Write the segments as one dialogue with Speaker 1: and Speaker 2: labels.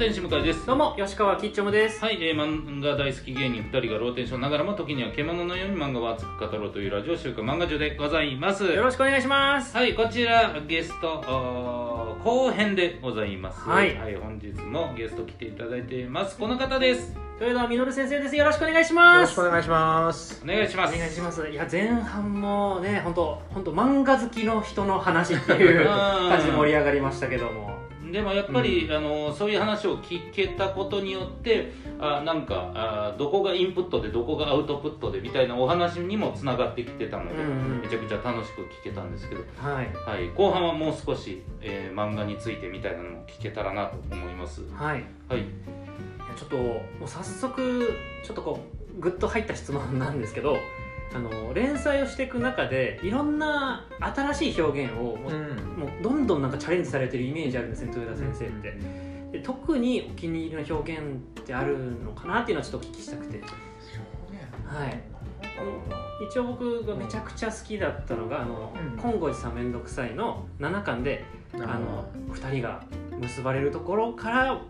Speaker 1: 天使向井です。
Speaker 2: どうも吉川きっちょむです。
Speaker 1: はい、えー、漫画大好き芸人2人がローテンションながらも時には獣のように漫画を熱く語ろうというラジオ週刊漫画中でございます。
Speaker 2: よろしくお願いします。
Speaker 1: はいこちらゲスト後編でございます。
Speaker 2: はい。
Speaker 1: 本日もゲスト来ていただいています。この方です。
Speaker 2: 豊田実先生です。よろしくお願いし
Speaker 3: よ
Speaker 2: ます。
Speaker 3: ろしくお願いします。
Speaker 1: お願いします。
Speaker 2: お願いします。いや前半もね本当本当漫画好きの人の話っていう感じで盛り上がりましたけども
Speaker 1: でもやっぱり、あのそういう話を聞けたことによってあなんかあどこがインプットでどこがアウトプットでみたいなお話にもつながってきてたので、
Speaker 2: うんうん。
Speaker 1: めちゃくちゃ楽しく聞けたんですけど、
Speaker 2: はい。
Speaker 1: はい、後半はもう少し、えー漫画についてみたいなのも聞けたらなと思います。
Speaker 2: はい。い
Speaker 1: はい。
Speaker 2: やちょっともう早速ちょっとこうグッと入った質問なんですけどあの連載をしていく中でいろんな新しい表現をもう,、もうどんどんなんかチャレンジされてるイメージあるんですね豊田先生って、で特にお気に入りの表現ってあるのかなっていうのはちょっとお聞きしたくて。はい。一応僕がめちゃくちゃ好きだったのが「あの
Speaker 3: うん。
Speaker 2: 金剛寺さんめんどくさい」の7巻であの2人が結ばれるところから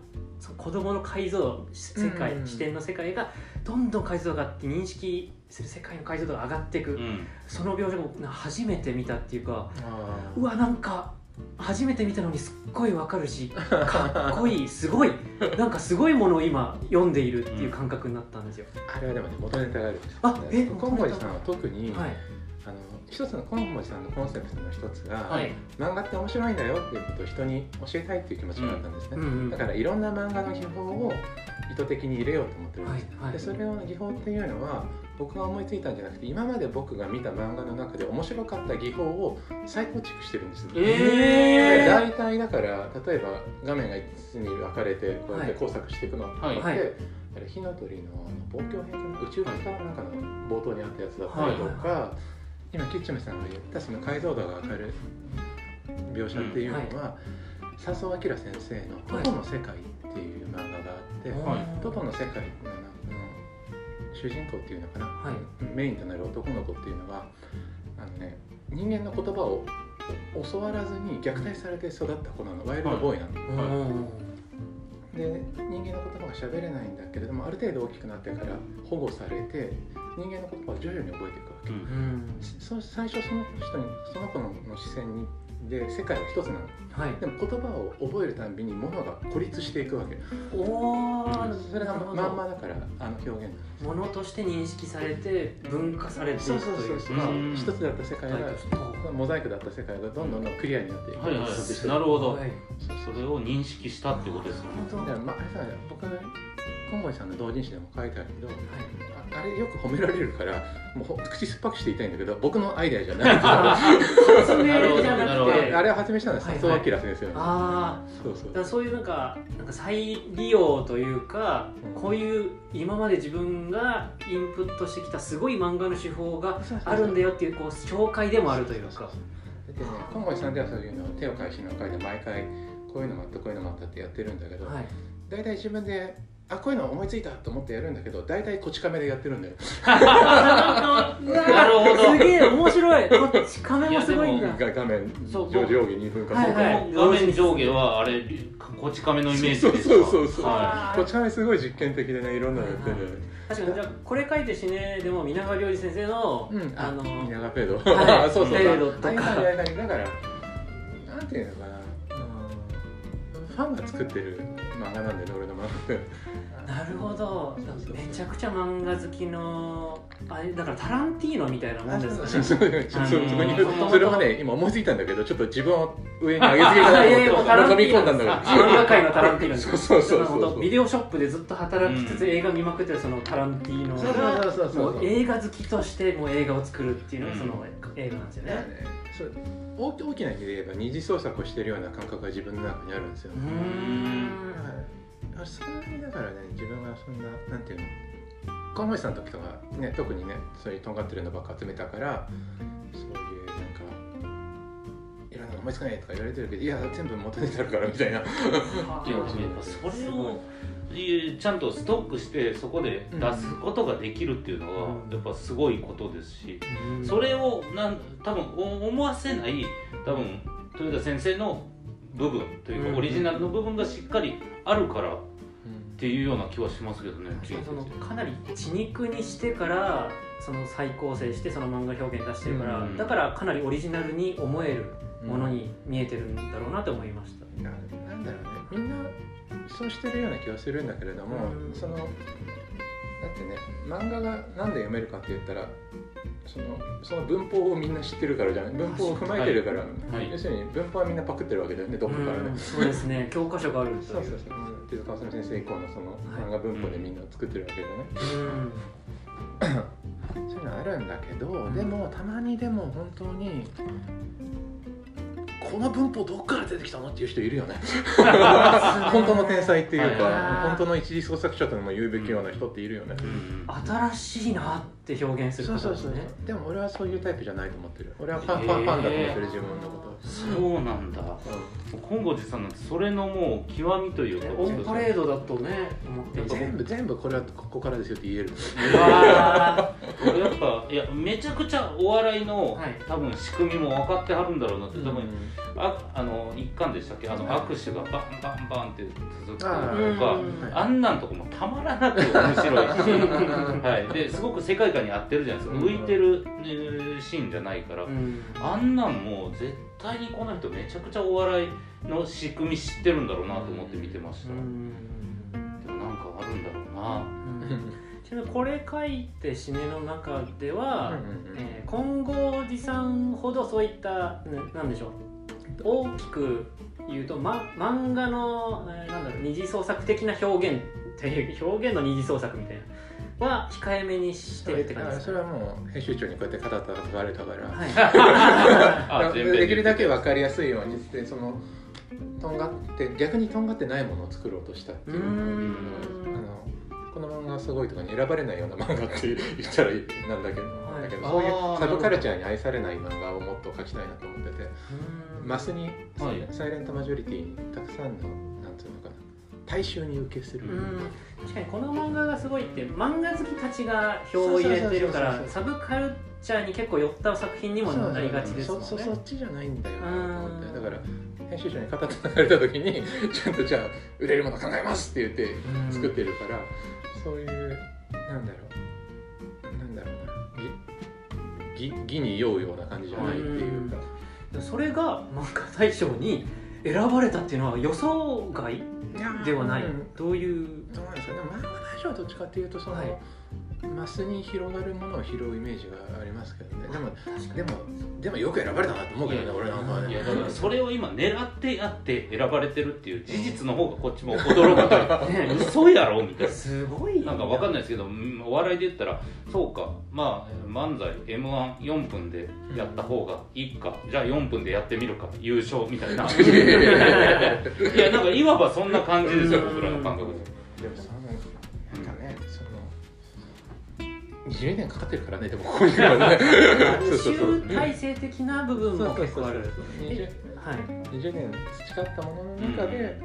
Speaker 2: その子供の解像世界、
Speaker 3: うん。
Speaker 2: 視点の世界がどんどん解像度が上がって認識する世界の解像度が上がっていく、
Speaker 1: うん。
Speaker 2: その描写も初めて見たっていうか
Speaker 3: あ
Speaker 2: うわなんか初めて見たのにすっごいわかるしかっこいい すごいなんかすごいものを今読んでいるっていう感覚になったんですよ、
Speaker 3: あれはでもね元ネタがあるんですよ、
Speaker 2: あえ
Speaker 3: コンボイさんは特に、
Speaker 2: はい
Speaker 3: あの一つのコンボイさんのコンセプトの一つが、
Speaker 2: はい。
Speaker 3: 漫画って面白いんだよっていうことを人に教えたいっていう気持ちがあったんですね、
Speaker 2: うんうん。
Speaker 3: だからいろんな漫画の技法を意図的に入れようと思ってるんです、
Speaker 2: はいはい。
Speaker 3: でそれを技法っていうのは僕が思いついたんじゃなくて今まで僕が見た漫画の中で面白かった技法を再構築してるんですよ、
Speaker 2: え
Speaker 3: で
Speaker 2: ー。
Speaker 3: 大体だから例えば画面が5つに分かれてこうやって工作していくのって、
Speaker 1: はい。
Speaker 2: はい
Speaker 3: あれ火の鳥の望郷編かな？宇宙機かなんかの冒頭にあったやつだったりとか、今キッチンさんが言ったその解像度が上がる描写っていうのは、笹生明先生の「トトの世界」っていう漫画があって、
Speaker 1: はい。
Speaker 3: トトの世界の主人公っていうのかな、
Speaker 2: はい。
Speaker 3: メインとなる男の子っていうのはあのね人間の言葉を教わらずに虐待されて育った子なのワイルドボーイなの、
Speaker 2: うん。
Speaker 3: で人間の言葉が喋れないんだけれどもある程度大きくなってから保護されて人間の言葉を徐々に覚えていく。わけ、
Speaker 1: うん。
Speaker 2: うん。
Speaker 3: そ最初その人にその子の視線にで世界は一つなの。
Speaker 2: はい。
Speaker 3: でも言葉を覚えるたんびに物が孤立していくわけ。
Speaker 2: おー。
Speaker 3: それがまんまだからあの表現
Speaker 2: ものとして認識されて文化されていくという。
Speaker 3: そうそうそうそう。
Speaker 2: か
Speaker 1: うん。
Speaker 3: 一つだった世界が
Speaker 2: はい
Speaker 3: モザイクだった世界がどんどんどんクリアになっていく、
Speaker 1: はいはい。なるほど、
Speaker 2: はい。
Speaker 1: それを認識したってことですね。
Speaker 2: なるほど
Speaker 3: だからまあ、あれさ僕ね今郷さんの同人誌でも書いてあるけど
Speaker 2: はい。
Speaker 3: ああれよく褒められるからもうほ口酸っぱくして言いたいんだけど僕のアイデアじゃない
Speaker 2: 発明じゃ
Speaker 1: な
Speaker 2: くて。
Speaker 3: あれを発明したのは
Speaker 2: はい
Speaker 3: 佐藤明先生
Speaker 2: あ
Speaker 3: です、そうそう。
Speaker 2: そういうなんかなんか再利用というか、
Speaker 3: うん。
Speaker 2: こういう今まで自分がインプットしてきたすごい漫画の手法があるんだよっていうこう紹介でもあるというか。
Speaker 3: だってね今郷さんではそういうのを手を返しの会で毎回こういうのもあったこういうのもあったってやってるんだけど、
Speaker 2: はい。
Speaker 3: 大体自分であこういうの思いついたと思ってやるんだけど大体こち亀でやってるんだよ。
Speaker 2: な
Speaker 1: なるほど。
Speaker 2: すげえ面白い。こっち亀もすごいんだ。
Speaker 3: が画面
Speaker 2: そう
Speaker 3: 上上下2分か
Speaker 2: はいはい。
Speaker 1: 僕も画面上下はあれこち亀のイメージ
Speaker 3: そう
Speaker 1: です
Speaker 3: そうそうそう、
Speaker 1: は
Speaker 3: こち亀すごい実験的でねいろんなのやってる。
Speaker 2: 確かにじゃあこれ書いて死ねでも皆川良二先生の、
Speaker 3: うん、
Speaker 2: あの
Speaker 3: 蜷川ペイド、
Speaker 2: はい。
Speaker 3: そうそう。
Speaker 2: ペイドとか。
Speaker 3: だから。なんていうのかなうんファンが作ってる漫画なんだよね俺の漫画。
Speaker 2: なるほど。めちゃくちゃ漫画好きのあれだからタランティーノみたいなもんですかね。
Speaker 3: それもね今思いついたんだけどちょっと自分を上に上げすぎかなと思って
Speaker 2: タランティ
Speaker 3: 飲み込んだんだ
Speaker 2: ーノあ
Speaker 3: けど。
Speaker 2: 漫画界のタランティーノ
Speaker 3: そうそうそうそう。
Speaker 2: ビデオショップでずっと働きつつ映画見まくってるそのタランティーノ。
Speaker 3: そう
Speaker 2: が
Speaker 3: そうそうそう。
Speaker 2: もう映画好きとしてもう映画を作るっていうのがその映画なんですよね。
Speaker 3: そう。大大きな意味で言えば二次創作をしてるような感覚が自分の中にあるんですよ
Speaker 2: うーん
Speaker 3: あそんなにだからね自分がそんななんていうの？看護師さんの時とかね特にねそういうとんがってるのばっか集めたからそういうなんかいろんなの思いつかないとか言われてるけどいや全部元ネタあるからみたいな。
Speaker 1: いややっぱそれをいちゃんとストックしてそこで出すことができるっていうのは
Speaker 2: うん。
Speaker 1: やっぱすごいことですし
Speaker 2: うん。
Speaker 1: それをなん多分お思わせない多分豊田先生の部分というか、
Speaker 2: うん。
Speaker 1: オリジナルの部分がしっかりあるからっていうような気はしますけどね
Speaker 2: そのかなり血肉にしてからその再構成してその漫画表現出してるから、
Speaker 1: うん。
Speaker 2: だからかなりオリジナルに思えるものに見えてるんだろうなと思いました、
Speaker 3: いやなんだろうね。みんなそうしてるような気はするんだけれども、
Speaker 2: うん。
Speaker 3: そのだってね漫画がなんで読めるかって言ったらそのその文法をみんな知ってるからじゃない？文法を踏まえてるから、
Speaker 1: はい。
Speaker 3: 要するに文法はみんなパクってるわけだよねどっかからね、
Speaker 2: うんそうですね。教科書がある
Speaker 3: そうそうそう。手塚治虫先生以降のその漫画文法でみんな作ってるわけでね、
Speaker 2: うん。
Speaker 3: そういうのあるんだけど、でもたまにでも本当にこの文法どっから出てきたのっていう人いるよね。本当の天才っていうか、
Speaker 2: はい
Speaker 3: 本当の一次創作者とも言うべきような人っているよね、
Speaker 1: うん。
Speaker 2: 新しいなって表現する
Speaker 3: そうそうそう。
Speaker 2: 方ですね
Speaker 3: でも俺はそういうタイプじゃないと思ってる。俺はファン,、
Speaker 1: へー
Speaker 3: ファンファンだと思ってる自分のこ
Speaker 1: そうなんだ。
Speaker 3: と、
Speaker 1: 金剛寺さんなんてそれのもう極みというか。
Speaker 2: オンパレードだとね思って
Speaker 3: 全部全部これはここからですよって言える
Speaker 1: めちゃくちゃお笑いの、
Speaker 2: はい。
Speaker 1: 多分仕組みも分かってはるんだろうなって多分、
Speaker 3: うん
Speaker 1: ああの一巻でしたっけ？あの握手がバンバンバンって続くとか
Speaker 2: うん
Speaker 1: あんなんとかもたまらなく面白いし、はい、ですごく世界観に合ってるじゃないですか、
Speaker 3: うん
Speaker 1: 浮いてるえーシーンじゃないから、あんなんもう絶対にこの人めちゃくちゃお笑いの仕組み知ってるんだろうなと思って見てました、
Speaker 2: うん
Speaker 1: でもなんかあるんだろうな
Speaker 2: ちなみにこれ書いて死ねの中では、
Speaker 3: うんうんうん。
Speaker 2: えー金剛寺さんほどそういった、ね、なんでしょう大きく言うと、ま、漫画の、えーなんだろう二次創作的な表現という 表現の二次創作みたいなは控えめにしてるって感じですか？
Speaker 3: それはもう編集長にこうやって語ったとかれたから、
Speaker 2: はい。
Speaker 3: できるだけ分かりやすいようにしてそのとんがって逆にとんがってないものを作ろうとしたって
Speaker 2: う
Speaker 3: いう
Speaker 2: ーん。
Speaker 3: あのこの漫画がすごいとかに選ばれないような漫画って言ったらいいなんだけど、
Speaker 2: はい。
Speaker 3: だけどそういうサブカルチャーに愛されない漫画をもっと描きたいなと思ってて
Speaker 2: うん
Speaker 3: マスに、
Speaker 1: はい。
Speaker 3: サイレントマジョリティにたくさんのなんつうのかな大衆に受けする、
Speaker 2: うん。確かにこの漫画がすごいって漫画好きたちが票を入れてるからサブカルチャーに結構寄った作品にもなりがちですもんね。
Speaker 3: そうそうそっちじゃないんだよ。なと思って。
Speaker 2: うん
Speaker 3: だから編集長に語って流れた時に ちゃんとじゃあ売れるもの考えますって言って
Speaker 2: うん。
Speaker 3: 作ってるから、そういうなんだろう。なんだろうな。義義義に酔うような感じじゃないっていうか、
Speaker 2: それが漫画大賞に選ばれたっていうのは予想外ではない、
Speaker 3: うん。
Speaker 2: どういう？
Speaker 3: どうなんですかね漫画大賞はどっちかっていうとその、
Speaker 2: はい
Speaker 3: マスに広がるものを拾うイメージがありますけどね。でもでもでもよく選ばれたなと思うけどね俺なんかはね。
Speaker 1: いやだからそれを今狙ってやって選ばれてるっていう事実の方がこっちも驚くという。
Speaker 2: ね
Speaker 1: 嘘やろみたいな。
Speaker 2: すごい
Speaker 1: なんかわかんないですけどうんお笑いで言ったらそうか。まあ漫才 m 1 4分でやった方がいいか。じゃあ4分でやってみるか優勝みたいないやなんかいわばそんな感じですよ僕らの感覚で
Speaker 3: でもそんかねその20年かかってるからね。でもここに来るまでね
Speaker 2: 集大成的な部分も結構ある。
Speaker 3: 20
Speaker 2: はい。
Speaker 3: 20年培ったものの中で、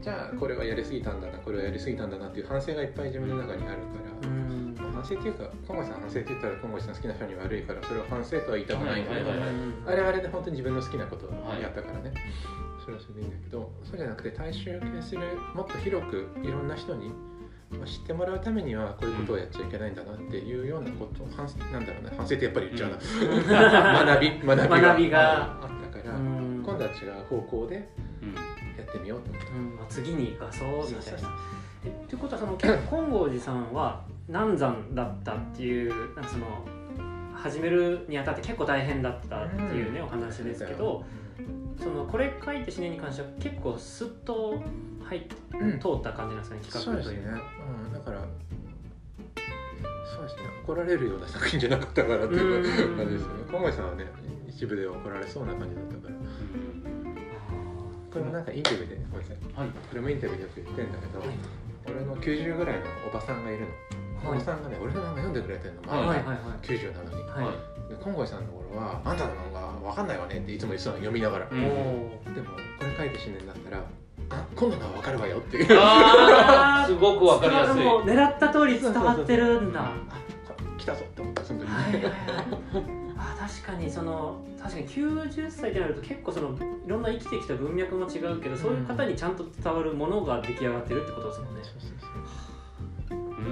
Speaker 3: じゃあこれはやりすぎたんだなこれはやりすぎたんだなっていう反省がいっぱい自分の中にあるから、
Speaker 2: うん。
Speaker 3: まあ反省っていうか今後さん反省って言ったら今後さん好きな人に悪いからそれは反省とは言いたくないんだけど、
Speaker 1: はいはいはい
Speaker 3: あれはあれで本当に自分の好きなことをやったからね、それはそれでいいんだけどそうじゃなくて大衆受けするもっと広くいろんな人にまあ知ってもらうためにはこういうことをやっちゃいけないんだなっていうようなこと反省なんだろうね反省ってやっぱり言っちゃうな、学び学びが
Speaker 2: 学びが。
Speaker 3: あったから、
Speaker 2: うん。
Speaker 3: 今度は違う方向で
Speaker 1: うん。
Speaker 3: やってみようと思って。
Speaker 2: うん。まあ次に生かそうみたいな。
Speaker 3: そうそう
Speaker 2: えっていうことはその結構金剛寺さんは難産だったっていうなんかその始めるにあたって結構大変だったっていうね、
Speaker 3: うん。
Speaker 2: お話ですけどそのこれ書いて死ねに関しては結構スッと入っ
Speaker 3: うん。
Speaker 2: 通った感じなんですね企画という
Speaker 3: ね、からそうですね怒られるような作品じゃなかったからっていう
Speaker 2: うん。
Speaker 3: 感じですよね。今回さんはね一部では怒られそうな感じだったから。これもなんかインタビューでごめんなさい。
Speaker 1: はい。
Speaker 3: これもインタビューでよく言ってんだけど、
Speaker 2: はい。
Speaker 3: 俺の90ぐらいのおばさんがいるの、お
Speaker 2: はい。
Speaker 3: ばさんがね俺の漫画読んでくれてるの、
Speaker 1: はい
Speaker 2: はいはいはい。
Speaker 3: 90なのに、
Speaker 2: はい、
Speaker 1: はい
Speaker 3: で今回さんの頃は「あんたの漫画わかんないわね」っていつも言ってたの読みながら、でもこれ書いて死ねんだったら「あ今度のはわかるわよ」っていう。
Speaker 1: あーすごくわかりやすい。
Speaker 2: もう狙った通り伝わってるんだ。
Speaker 3: あ来たぞって思ったその時に、
Speaker 2: はいはいはい。あ確かにその確かに90歳ってなると結構そのいろんな生きてきた文脈も違うけど、そういう方にちゃんと伝わるものが出来上がってるってことですもんね。
Speaker 3: そうそう
Speaker 1: う
Speaker 3: そう
Speaker 1: ん。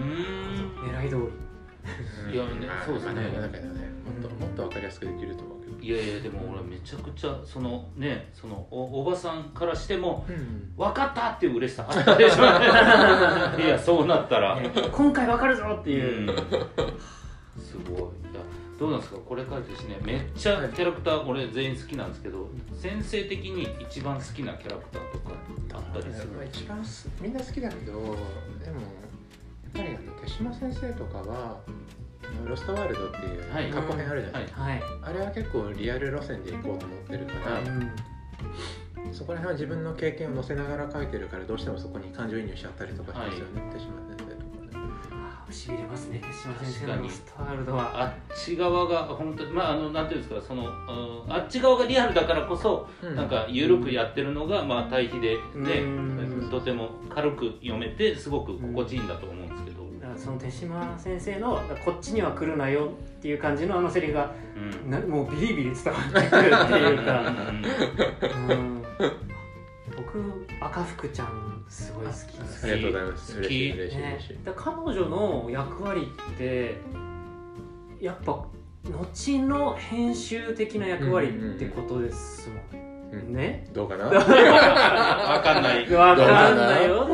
Speaker 2: 狙い通り。
Speaker 1: いやねそうですね。
Speaker 3: なかなかだねもっともっとわかりやすくできると思うけど
Speaker 1: いやいやでも俺めちゃくちゃそのねそのおおばさんからしても
Speaker 3: うん。
Speaker 1: 分かったっていう嬉しさあったでしょ？いやそうなったら、
Speaker 2: ね今回わかるぞって
Speaker 1: う
Speaker 2: いう。
Speaker 1: ん、すごい。どうなんですか？これからですねめっちゃキャラクター俺全員好きなんですけど先生的に一番好きなキャラクターとかあったりする
Speaker 3: まあ一番すみんな好きだけどでもやっぱりあの手島先生とかはロストワールドっていう
Speaker 1: はい。
Speaker 3: 過去編あるじゃない。ですか、
Speaker 2: はい。
Speaker 3: あれは結構リアル路線で行こうと思ってるから、
Speaker 1: はい
Speaker 2: うん。
Speaker 3: そこら辺は自分の経験を載せながら書いてるからどうしてもそこに感情移入しちゃったりとかしますよね、手島先生とかね
Speaker 2: あーしびれますね、手島先生
Speaker 1: 確かに
Speaker 2: のスターワールドは。
Speaker 1: あっち側が本当にまああのなんていうんですかその、うんあっち側がリアルだからこそ、
Speaker 3: うん。
Speaker 1: なんか緩くやってるのがまあ対比でね、
Speaker 2: うん。
Speaker 1: とても軽く読めてすごく心地いいんだと思うんですけど、
Speaker 2: その手島先生のこっちには来るなよっていう感じのあのセリフが
Speaker 1: うん。
Speaker 2: なもうビリビリ伝わってくるっていうか、うん、僕赤福ちゃんすごい好き。
Speaker 3: ありがとうございます。
Speaker 1: 好き
Speaker 3: 嬉しい嬉しい。
Speaker 2: ね。彼女の役割ってやっぱ後の編集的な役割ってことですも
Speaker 3: うん。
Speaker 2: ん。ね。
Speaker 3: どうかな？
Speaker 1: わかんない。
Speaker 2: わかんないよ。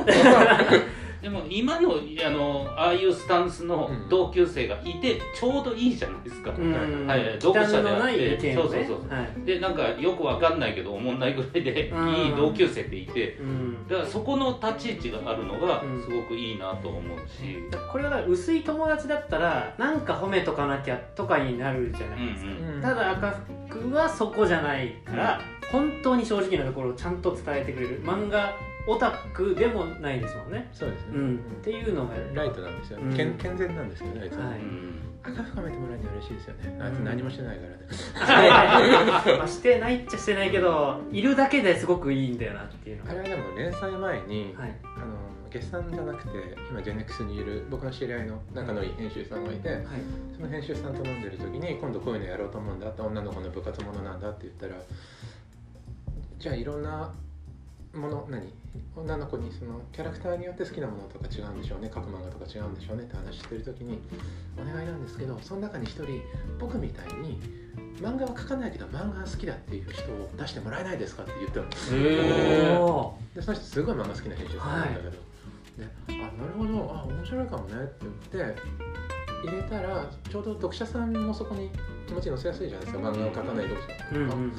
Speaker 1: でも今のあのああいうスタンスの同級生がいてちょうどいいじゃないですか、
Speaker 2: うん。
Speaker 1: はい。読者であって。
Speaker 2: ね。
Speaker 1: そうそうそう
Speaker 2: はい。
Speaker 1: でなんかよくわかんないけど思んないぐらいで
Speaker 2: うん。
Speaker 1: いい同級生っていて。
Speaker 2: うん。
Speaker 1: だからそこの立ち位置があるのが
Speaker 2: うん。
Speaker 1: すごくいいなと思うし、
Speaker 2: これは薄い友達だったらなんか褒めとかなきゃとかになるじゃないですか、
Speaker 1: うん
Speaker 3: うん。
Speaker 2: ただ赤福はそこじゃないから、本当に正直なところをちゃんと伝えてくれる。漫画オタクでもないですもんね、
Speaker 3: そうですね、
Speaker 2: うん、っていうのが。
Speaker 3: ライトなんですよ、
Speaker 2: うん。
Speaker 3: 健健全なんですよねあいつは、
Speaker 2: はい。
Speaker 1: うん
Speaker 3: 赤深めてもらえるのは嬉しいですよね。あいつ
Speaker 2: うん
Speaker 3: 何もしてないからね、
Speaker 2: まあしてないっちゃしてないけどいるだけですごくいいんだよなっていうのが。
Speaker 3: あれはでも連載前に、
Speaker 2: はい。
Speaker 3: あの月産じゃなくて今ジェネックスにいる僕の知り合いの仲のいい編集さんがいて、
Speaker 2: はい。
Speaker 3: その編集さんと飲んでる時に今度こういうのやろうと思うんだって女の子の部活ものなんだって言ったらじゃあいろんなもの何？女の子にそのキャラクターによって好きなものとか違うんでしょうね。書く漫画とか違うんでしょうね。って話してる時にお願いなんですけどその中に一人僕みたいに漫画は描かないけど漫画が好きだっていう人を出してもらえないですかって言ったのでその人すごい漫画好きな編集さんなんだけど、であなるほど。あ面白いかもねって言って入れたらちょうど読者さんもそこに気持ち乗せやすいじゃないですか。漫画を描かない読者
Speaker 2: ーうんうん。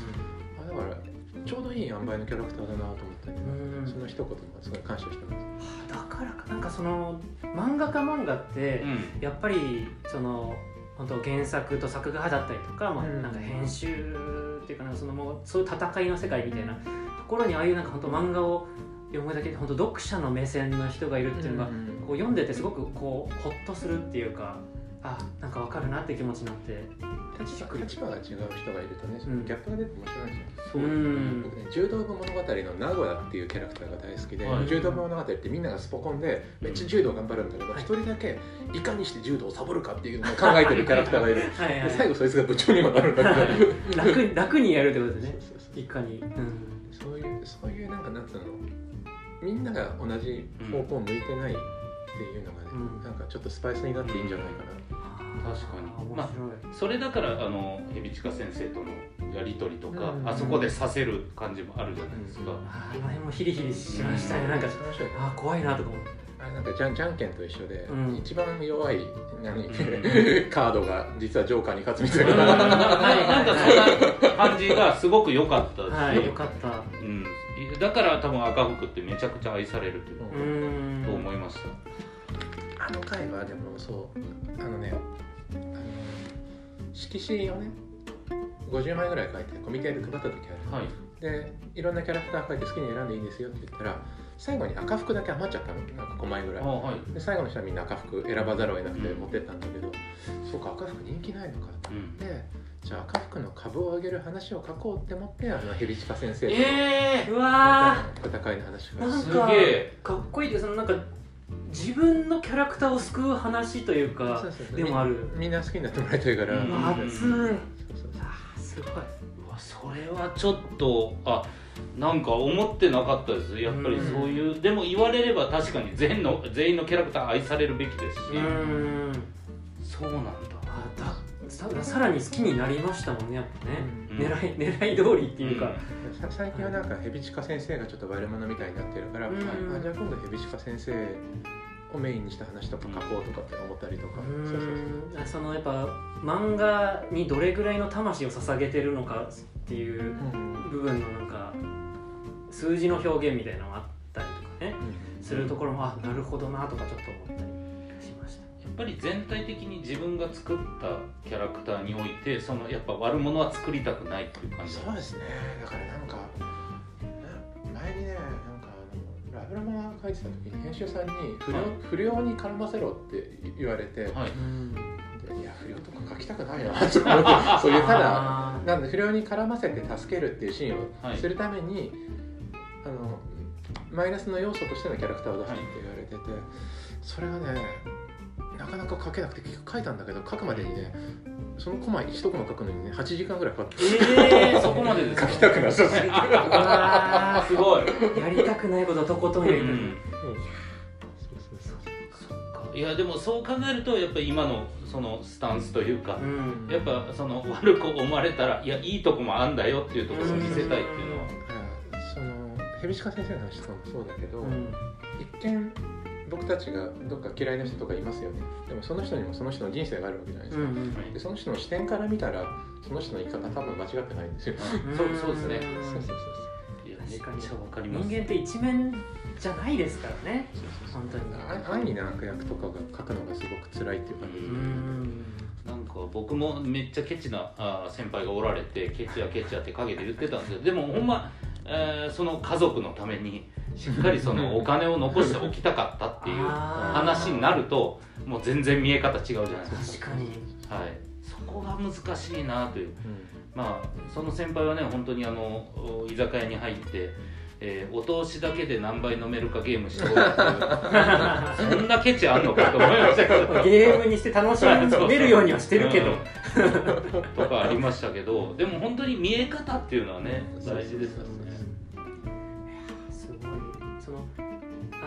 Speaker 3: あだからちょうどいい塩梅のキャラクターだなと思って、
Speaker 2: うん。
Speaker 3: その一言もすごい感謝してます。
Speaker 2: だからかなんかその漫画家漫画って、
Speaker 1: うん。
Speaker 2: やっぱりその本当原作と作画だったりとか、まあ、
Speaker 3: うん。
Speaker 2: なんか編集っていうかなそのもうそういう戦いの世界みたいなところにああいうなんか本当漫画を読むだけで本当読者の目線の人がいるっていうのが、こう読んでてすごくこうホッとするっていうかあなんかわかるなって気持ちになって。
Speaker 3: 立場立場が違う人がいるとねギャップが出て面白いんですよ、
Speaker 1: そうですね
Speaker 2: うん。
Speaker 3: 僕ね柔道部物語の名古屋っていうキャラクターが大好きで、
Speaker 1: はい。
Speaker 3: 柔道部物語ってみんながスポコンでめっちゃ柔道頑張るんだけど
Speaker 2: はい。
Speaker 3: 一、人だけいかにして柔道をサボるかっていうのを考えてるキャラクターがいる。
Speaker 2: はい
Speaker 3: 最後そいつが部長にもなるんだけど。
Speaker 2: 楽に楽にやるってことですね。いかに、うん、
Speaker 3: そういうそういうなんかなんつうのみんなが同じ方向を向いてないっていうのがね、
Speaker 2: うん。
Speaker 3: なんかちょっとスパイスになっていいんじゃないかな、
Speaker 1: 確かに。
Speaker 2: 面
Speaker 1: まあ
Speaker 2: 白い、
Speaker 1: それだからあのヘビチカ先生とのやり取りとか、
Speaker 3: うん。
Speaker 1: あそこでさせる感じもあるじゃないですか、
Speaker 2: あーあの辺もヒリヒリしましたね、なんか
Speaker 3: 面白い。ね
Speaker 2: あー怖いなとか思って。
Speaker 3: あれなんかじゃんじゃんけんと一緒で、
Speaker 2: うん。
Speaker 3: 一番弱い何、
Speaker 1: ん。
Speaker 3: カードが実はジョーカーに勝つみたいな、
Speaker 2: はい
Speaker 1: なんかそんな感じがすごく良かったし、
Speaker 2: はいよかった。
Speaker 1: うん、だから多分赤福ってめちゃくちゃ愛されるというと思いました
Speaker 3: あの回はでもそうあのねあの色紙をね50枚ぐらい書いてコミケで配った時ある。
Speaker 1: はい。
Speaker 3: でいろんなキャラクター書いて好きに選んでいいですよって言ったら最後に赤服だけ余っちゃったの。なんか5枚ぐらい。
Speaker 1: あはい。
Speaker 3: で最後の人はみんな赤服選ばざるを得なくて持ってったんだけど、そうか赤服人気ないのかと。
Speaker 1: うん。
Speaker 3: でじゃあ赤服の株を上げる話を書こうって思ってあのヘビチカ先生との
Speaker 1: え
Speaker 2: うわ
Speaker 3: 戦いの話
Speaker 2: ー
Speaker 3: が
Speaker 1: す
Speaker 2: なんか
Speaker 1: げえ。
Speaker 2: かっこいいですそのなんか自分のキャラクターを救う話というか
Speaker 3: そうそうそう。
Speaker 2: でもある。
Speaker 3: みんな好きになってもらいたいから、
Speaker 2: 熱い。
Speaker 3: そうそう
Speaker 2: すごい。う
Speaker 1: わそれはちょっとあなんか思ってなかったです。やっぱりそういう、でも言われれば確かに全の全員のキャラクター愛されるべきですし、
Speaker 2: うん。
Speaker 1: そうなんだ。
Speaker 2: あだささらに好きになりましたもんねやっぱね、
Speaker 1: うん。
Speaker 2: 狙い 狙い通りっていうか、
Speaker 3: さ最近はなんかヘビチカ先生がちょっと悪者みたいになってるから、
Speaker 2: うん。
Speaker 3: あじゃあ今度ヘビチカ先生をメインにした話とか書こうとかって思ったりとか、
Speaker 2: う
Speaker 3: そうそうそう。ん
Speaker 2: そのやっぱ漫画にどれぐらいの魂を捧げてるのかっていう
Speaker 3: うん。
Speaker 2: 部分のなんか数字の表現みたいなのがあったりとかね。するところもあなるほどなとかちょっと思ったりしました。
Speaker 1: やっぱり全体的に自分が作ったキャラクターにおいてそのやっぱ悪者は作りたくないっていう感じ
Speaker 3: そうですね。だからなんか書いてた時に編集さんに不良,、
Speaker 1: はい。
Speaker 3: 不良に絡ませろって言われて、
Speaker 1: はい。
Speaker 3: でいや不良とか書きたくないなと思って そういうただなんで不良に絡ませて助けるっていうシーン
Speaker 1: はい。
Speaker 3: をするために、あのマイナスの要素としてのキャラクターを出してって言われてて、それがねなかなか書けなくて結局書いたんだけど書くまでにねそのコマ1コマ書くのにね8時間ぐらいかかって
Speaker 1: えー、そこまでですか？
Speaker 3: 書きたくなさすぎて。
Speaker 2: うわ
Speaker 1: すごい、
Speaker 2: ー。やりたくないことはとことんやりたくない、
Speaker 1: うん。いやでもそう考えるとやっぱり今のそのスタンスというか、
Speaker 2: うん。
Speaker 1: やっぱその悪く思われたらいやいいとこもあんだよっていうところを見せたいっていうのは、
Speaker 3: だからそのヘビシカ先生の話とかもそうだけど、
Speaker 2: うん。
Speaker 3: 一見僕たちがどっか嫌いな人とかいますよね。でもその人にもその人の人生があるわけじゃないですか、
Speaker 2: うん
Speaker 3: でその人の視点から見たらその人の生き方多分間違ってないんですよ、
Speaker 2: うん。
Speaker 1: そうそうですね。
Speaker 2: うん
Speaker 3: そうそうそう。
Speaker 1: いや
Speaker 2: 確かに
Speaker 1: ちゃわかります。
Speaker 2: 人間って一面じゃないですからね。本当に。
Speaker 3: あ安易な悪役とかが書くのがすごく辛いっていう感じで、
Speaker 2: うん。
Speaker 1: なんか僕もめっちゃケチなあー先輩がおられてケチやケチやって陰で言ってたんですけどでもほんま、えーその家族のためにしっかりそのお金を残しておきたかったっていう話になるともう全然見え方違うじゃないですか。
Speaker 2: 確かに。
Speaker 1: はい、そこが難しいなという。
Speaker 3: うん。
Speaker 1: まあその先輩はね本当にあのお居酒屋に入って、えーお通しだけで何杯飲めるかゲームして そんなケチあんのかと思いましたけど。
Speaker 2: ゲームにして楽しめるようにはしてるけど、
Speaker 1: うん。とかありましたけどでも本当に見え方っていうのはね大事ですよね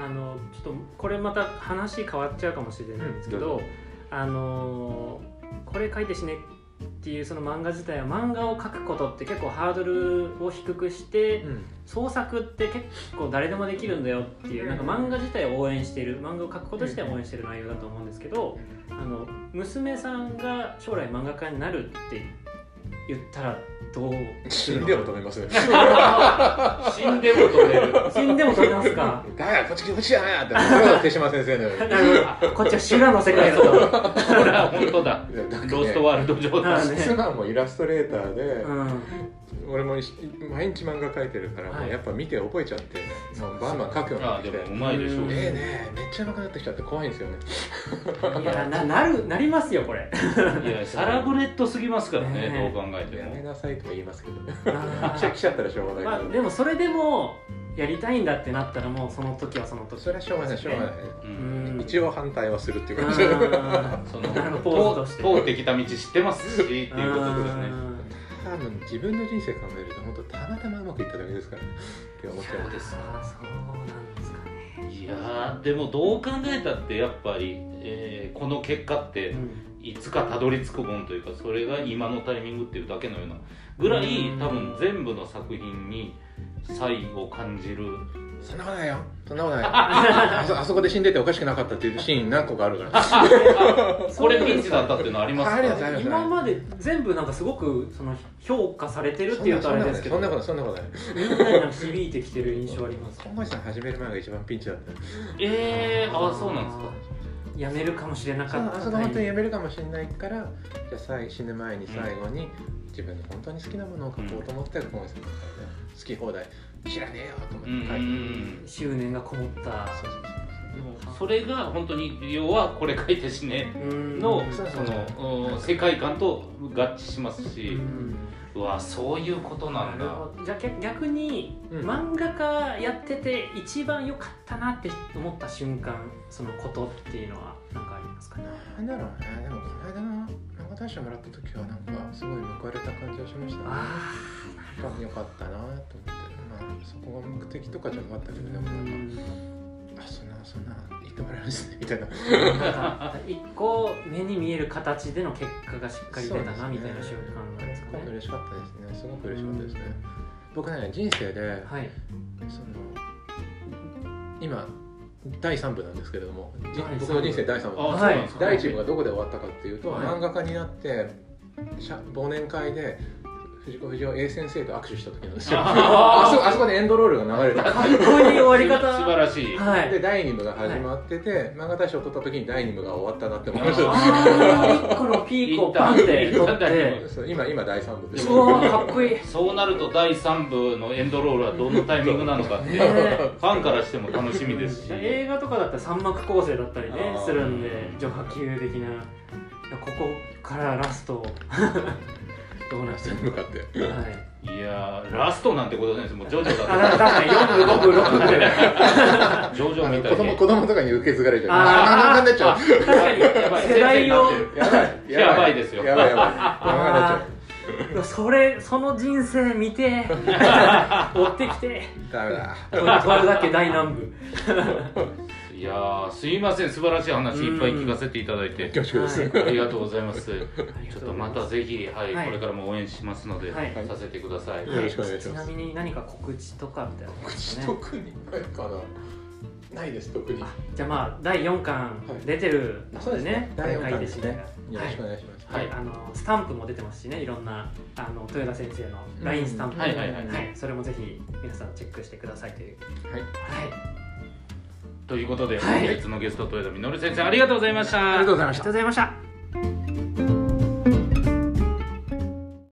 Speaker 2: あのちょっとこれまた話変わっちゃうかもしれないんですけど、
Speaker 3: うん。
Speaker 2: あのこれ書いて死ねっていうその漫画自体は漫画を描くことって結構ハードルを低くして
Speaker 3: うん。
Speaker 2: 創作って結構誰でもできるんだよっていうなんか漫画自体を応援している漫画を描くこと自体を応援している内容だと思うんですけどあの娘さんが将来漫画家になるって言ったらどう
Speaker 3: 死んでも止めますよ。
Speaker 1: 死んでも止める。
Speaker 2: 死んでも撮りますか？
Speaker 3: だよこっちこっちやってそれは手島先生のように。
Speaker 2: あのこっちは修羅の世界だと。
Speaker 1: これは本当だ。ローストワールド状態
Speaker 2: あね。
Speaker 3: 妻もイラストレーターで、
Speaker 2: うん。
Speaker 3: 俺もし毎日漫画描いてるから、やっぱ見て覚えちゃってもうバンバン描くようになってきて。
Speaker 1: あでもうまいでしょう
Speaker 2: うん
Speaker 3: ええねめっちゃ上手くなってきちゃって怖いんですよね。
Speaker 2: いやななるなりますよこれ。
Speaker 1: いやサラブレッドすぎますからね
Speaker 2: ね
Speaker 1: どう考えて
Speaker 3: やめ
Speaker 1: も
Speaker 3: なさいとは言いますけど ちゃ来ちゃったらしょうがない
Speaker 2: まあでもそれでもやりたいんだってなったらもうその時はその時。
Speaker 3: それはしょうがないしょうがない、
Speaker 1: うん。
Speaker 3: 一応反対はするっていう感じ。
Speaker 2: うん
Speaker 1: その
Speaker 2: なるほど。ポーズとして
Speaker 1: 通通ってきた道知ってますしっていうことですね。
Speaker 3: 多分自分の人生考えると本当たまたまうまくいっただけですからね。って思っちゃう。
Speaker 1: そうです
Speaker 2: あーそうなんですかね。
Speaker 1: いやーでもどう考えたってやっぱり、えーこの結果って
Speaker 2: うん
Speaker 1: いつかたどり着くもんというかそれが今のタイミングっていうだけのようなぐらい
Speaker 2: うん。
Speaker 1: 多分全部の作品に差異を感じる。
Speaker 3: そんなことないよ。そんなことない。あそあそこで死んでておかしくなかったっていうシーン何個かあるから。
Speaker 1: これピンチだったっていうのあります
Speaker 3: ありますあります。
Speaker 2: 今まで全部なんかすごとその評価されてるっていうとあれですけど
Speaker 3: そんなことそんなことない。
Speaker 2: みんなになんか響いてきてる印象あります
Speaker 3: 本郷さん始める前が一番ピンチだった。
Speaker 1: えー、あそうなんですか
Speaker 2: やめるかもしれな
Speaker 3: そう
Speaker 2: かった
Speaker 3: あそこ本当にやめるかもしれないからじゃあ最死ぬ前に最後に自分の本当に好きなものを書こうと思って本郷さんの好き放題知らねえよと思って
Speaker 1: うん
Speaker 3: 書いて。
Speaker 2: 執念がこもった。
Speaker 3: そうそう
Speaker 1: それが本当に要はこれ書いてしね
Speaker 2: うん。
Speaker 1: の
Speaker 3: そう
Speaker 1: そのう。ん世界観と合致します
Speaker 2: う
Speaker 1: し
Speaker 2: ん
Speaker 1: うわそういうことな
Speaker 2: なんる
Speaker 1: だ
Speaker 2: じゃあ逆逆に、
Speaker 3: うん。
Speaker 2: 漫画家やってて一番良かったなって思った瞬間そのことっていうのは何かありますか？ね
Speaker 3: なんだろうね。でもこの間の漫画大賞もらった時はなんかすごい報われた感じがしましたね。
Speaker 2: あ
Speaker 3: あよかったなと思ってまあそこが目的とかじゃなかったけど。でもなん。かあそんなそんな言ってもらえるんですねみた。い な
Speaker 2: あ一個目に見える形での結果がしっかり出たな、みたいな瞬間なんですかね
Speaker 3: 嬉しかったですね。すごく嬉しかったですね。僕ね人生で、
Speaker 2: はい。
Speaker 3: その今第3部なんですけれども、僕の人生第3部
Speaker 1: あ
Speaker 2: はい
Speaker 3: 第1部がどこで終わったかっていうと、
Speaker 2: はい。
Speaker 3: 漫画家になってしゃ忘年会で藤子不二雄 A 先生と握手した時なんですよ。
Speaker 1: あ
Speaker 3: あそこあそこでエンドロールが流れて
Speaker 2: かっこいい。終わり
Speaker 1: 素
Speaker 2: 方。
Speaker 1: 晴らしい
Speaker 2: はい。
Speaker 3: で第2部が始まってて、漫画大賞を取った時に第2部が終わったなって思いました
Speaker 2: あー一個のピークをパンって取って。
Speaker 3: 今今第3部です。
Speaker 2: うわーかっこいい。ね
Speaker 1: そうなると第3部のエンドロールはどのタイミングなのかって、
Speaker 2: え。
Speaker 1: ファンからしても楽しみですし。
Speaker 2: 映画とかだったら三幕構成だったりねするんで序波級的な。ここからラストどうなってる
Speaker 3: 向かって。
Speaker 2: のはい。
Speaker 1: いやーラストなんてことないです。もうジョジョ
Speaker 2: あ
Speaker 1: だ
Speaker 2: 確かに4部5部6部で
Speaker 1: とジョジョみたいに。
Speaker 3: 子供子供とかに受け継がれちゃう。
Speaker 2: あー。
Speaker 3: あーなっちゃう
Speaker 2: 確かに
Speaker 1: やばい
Speaker 2: 世代を
Speaker 3: やばい
Speaker 1: やばいですよ
Speaker 3: やばいやばい
Speaker 2: それその人生見て追ってきて
Speaker 3: うダメだ
Speaker 2: これこれだけ大南部
Speaker 1: いやーすいません。素晴らしい話いっぱい聞かせていただいて。
Speaker 3: 恐縮です、
Speaker 2: はい。
Speaker 1: ありがとうございます。ちょっ
Speaker 2: とま
Speaker 1: たぜひ、はい
Speaker 2: はい。
Speaker 1: これからも応援しますので、
Speaker 2: はい。
Speaker 1: させてください、
Speaker 3: よろしくお願いします。
Speaker 2: ちなみに何か告知とかってありますかね？
Speaker 3: 特にないかな。ないです特に。
Speaker 2: あじゃあまあ第4巻出てるの
Speaker 3: そうですね。
Speaker 2: でね、
Speaker 3: 第四巻ですね。よろしくお願いします、
Speaker 1: はい。
Speaker 2: あのスタンプも出てますしね。いろんなあの豊田先生の LINE スタンプ、
Speaker 3: うん。
Speaker 1: はいはい。はい。
Speaker 2: それもぜひ皆さんチェックしてくださいという。
Speaker 3: はい。
Speaker 2: はい
Speaker 1: ということで、
Speaker 2: はい、
Speaker 1: 本日のゲスト豊田実先生
Speaker 3: ありがとうございました。
Speaker 2: ありがとうございました。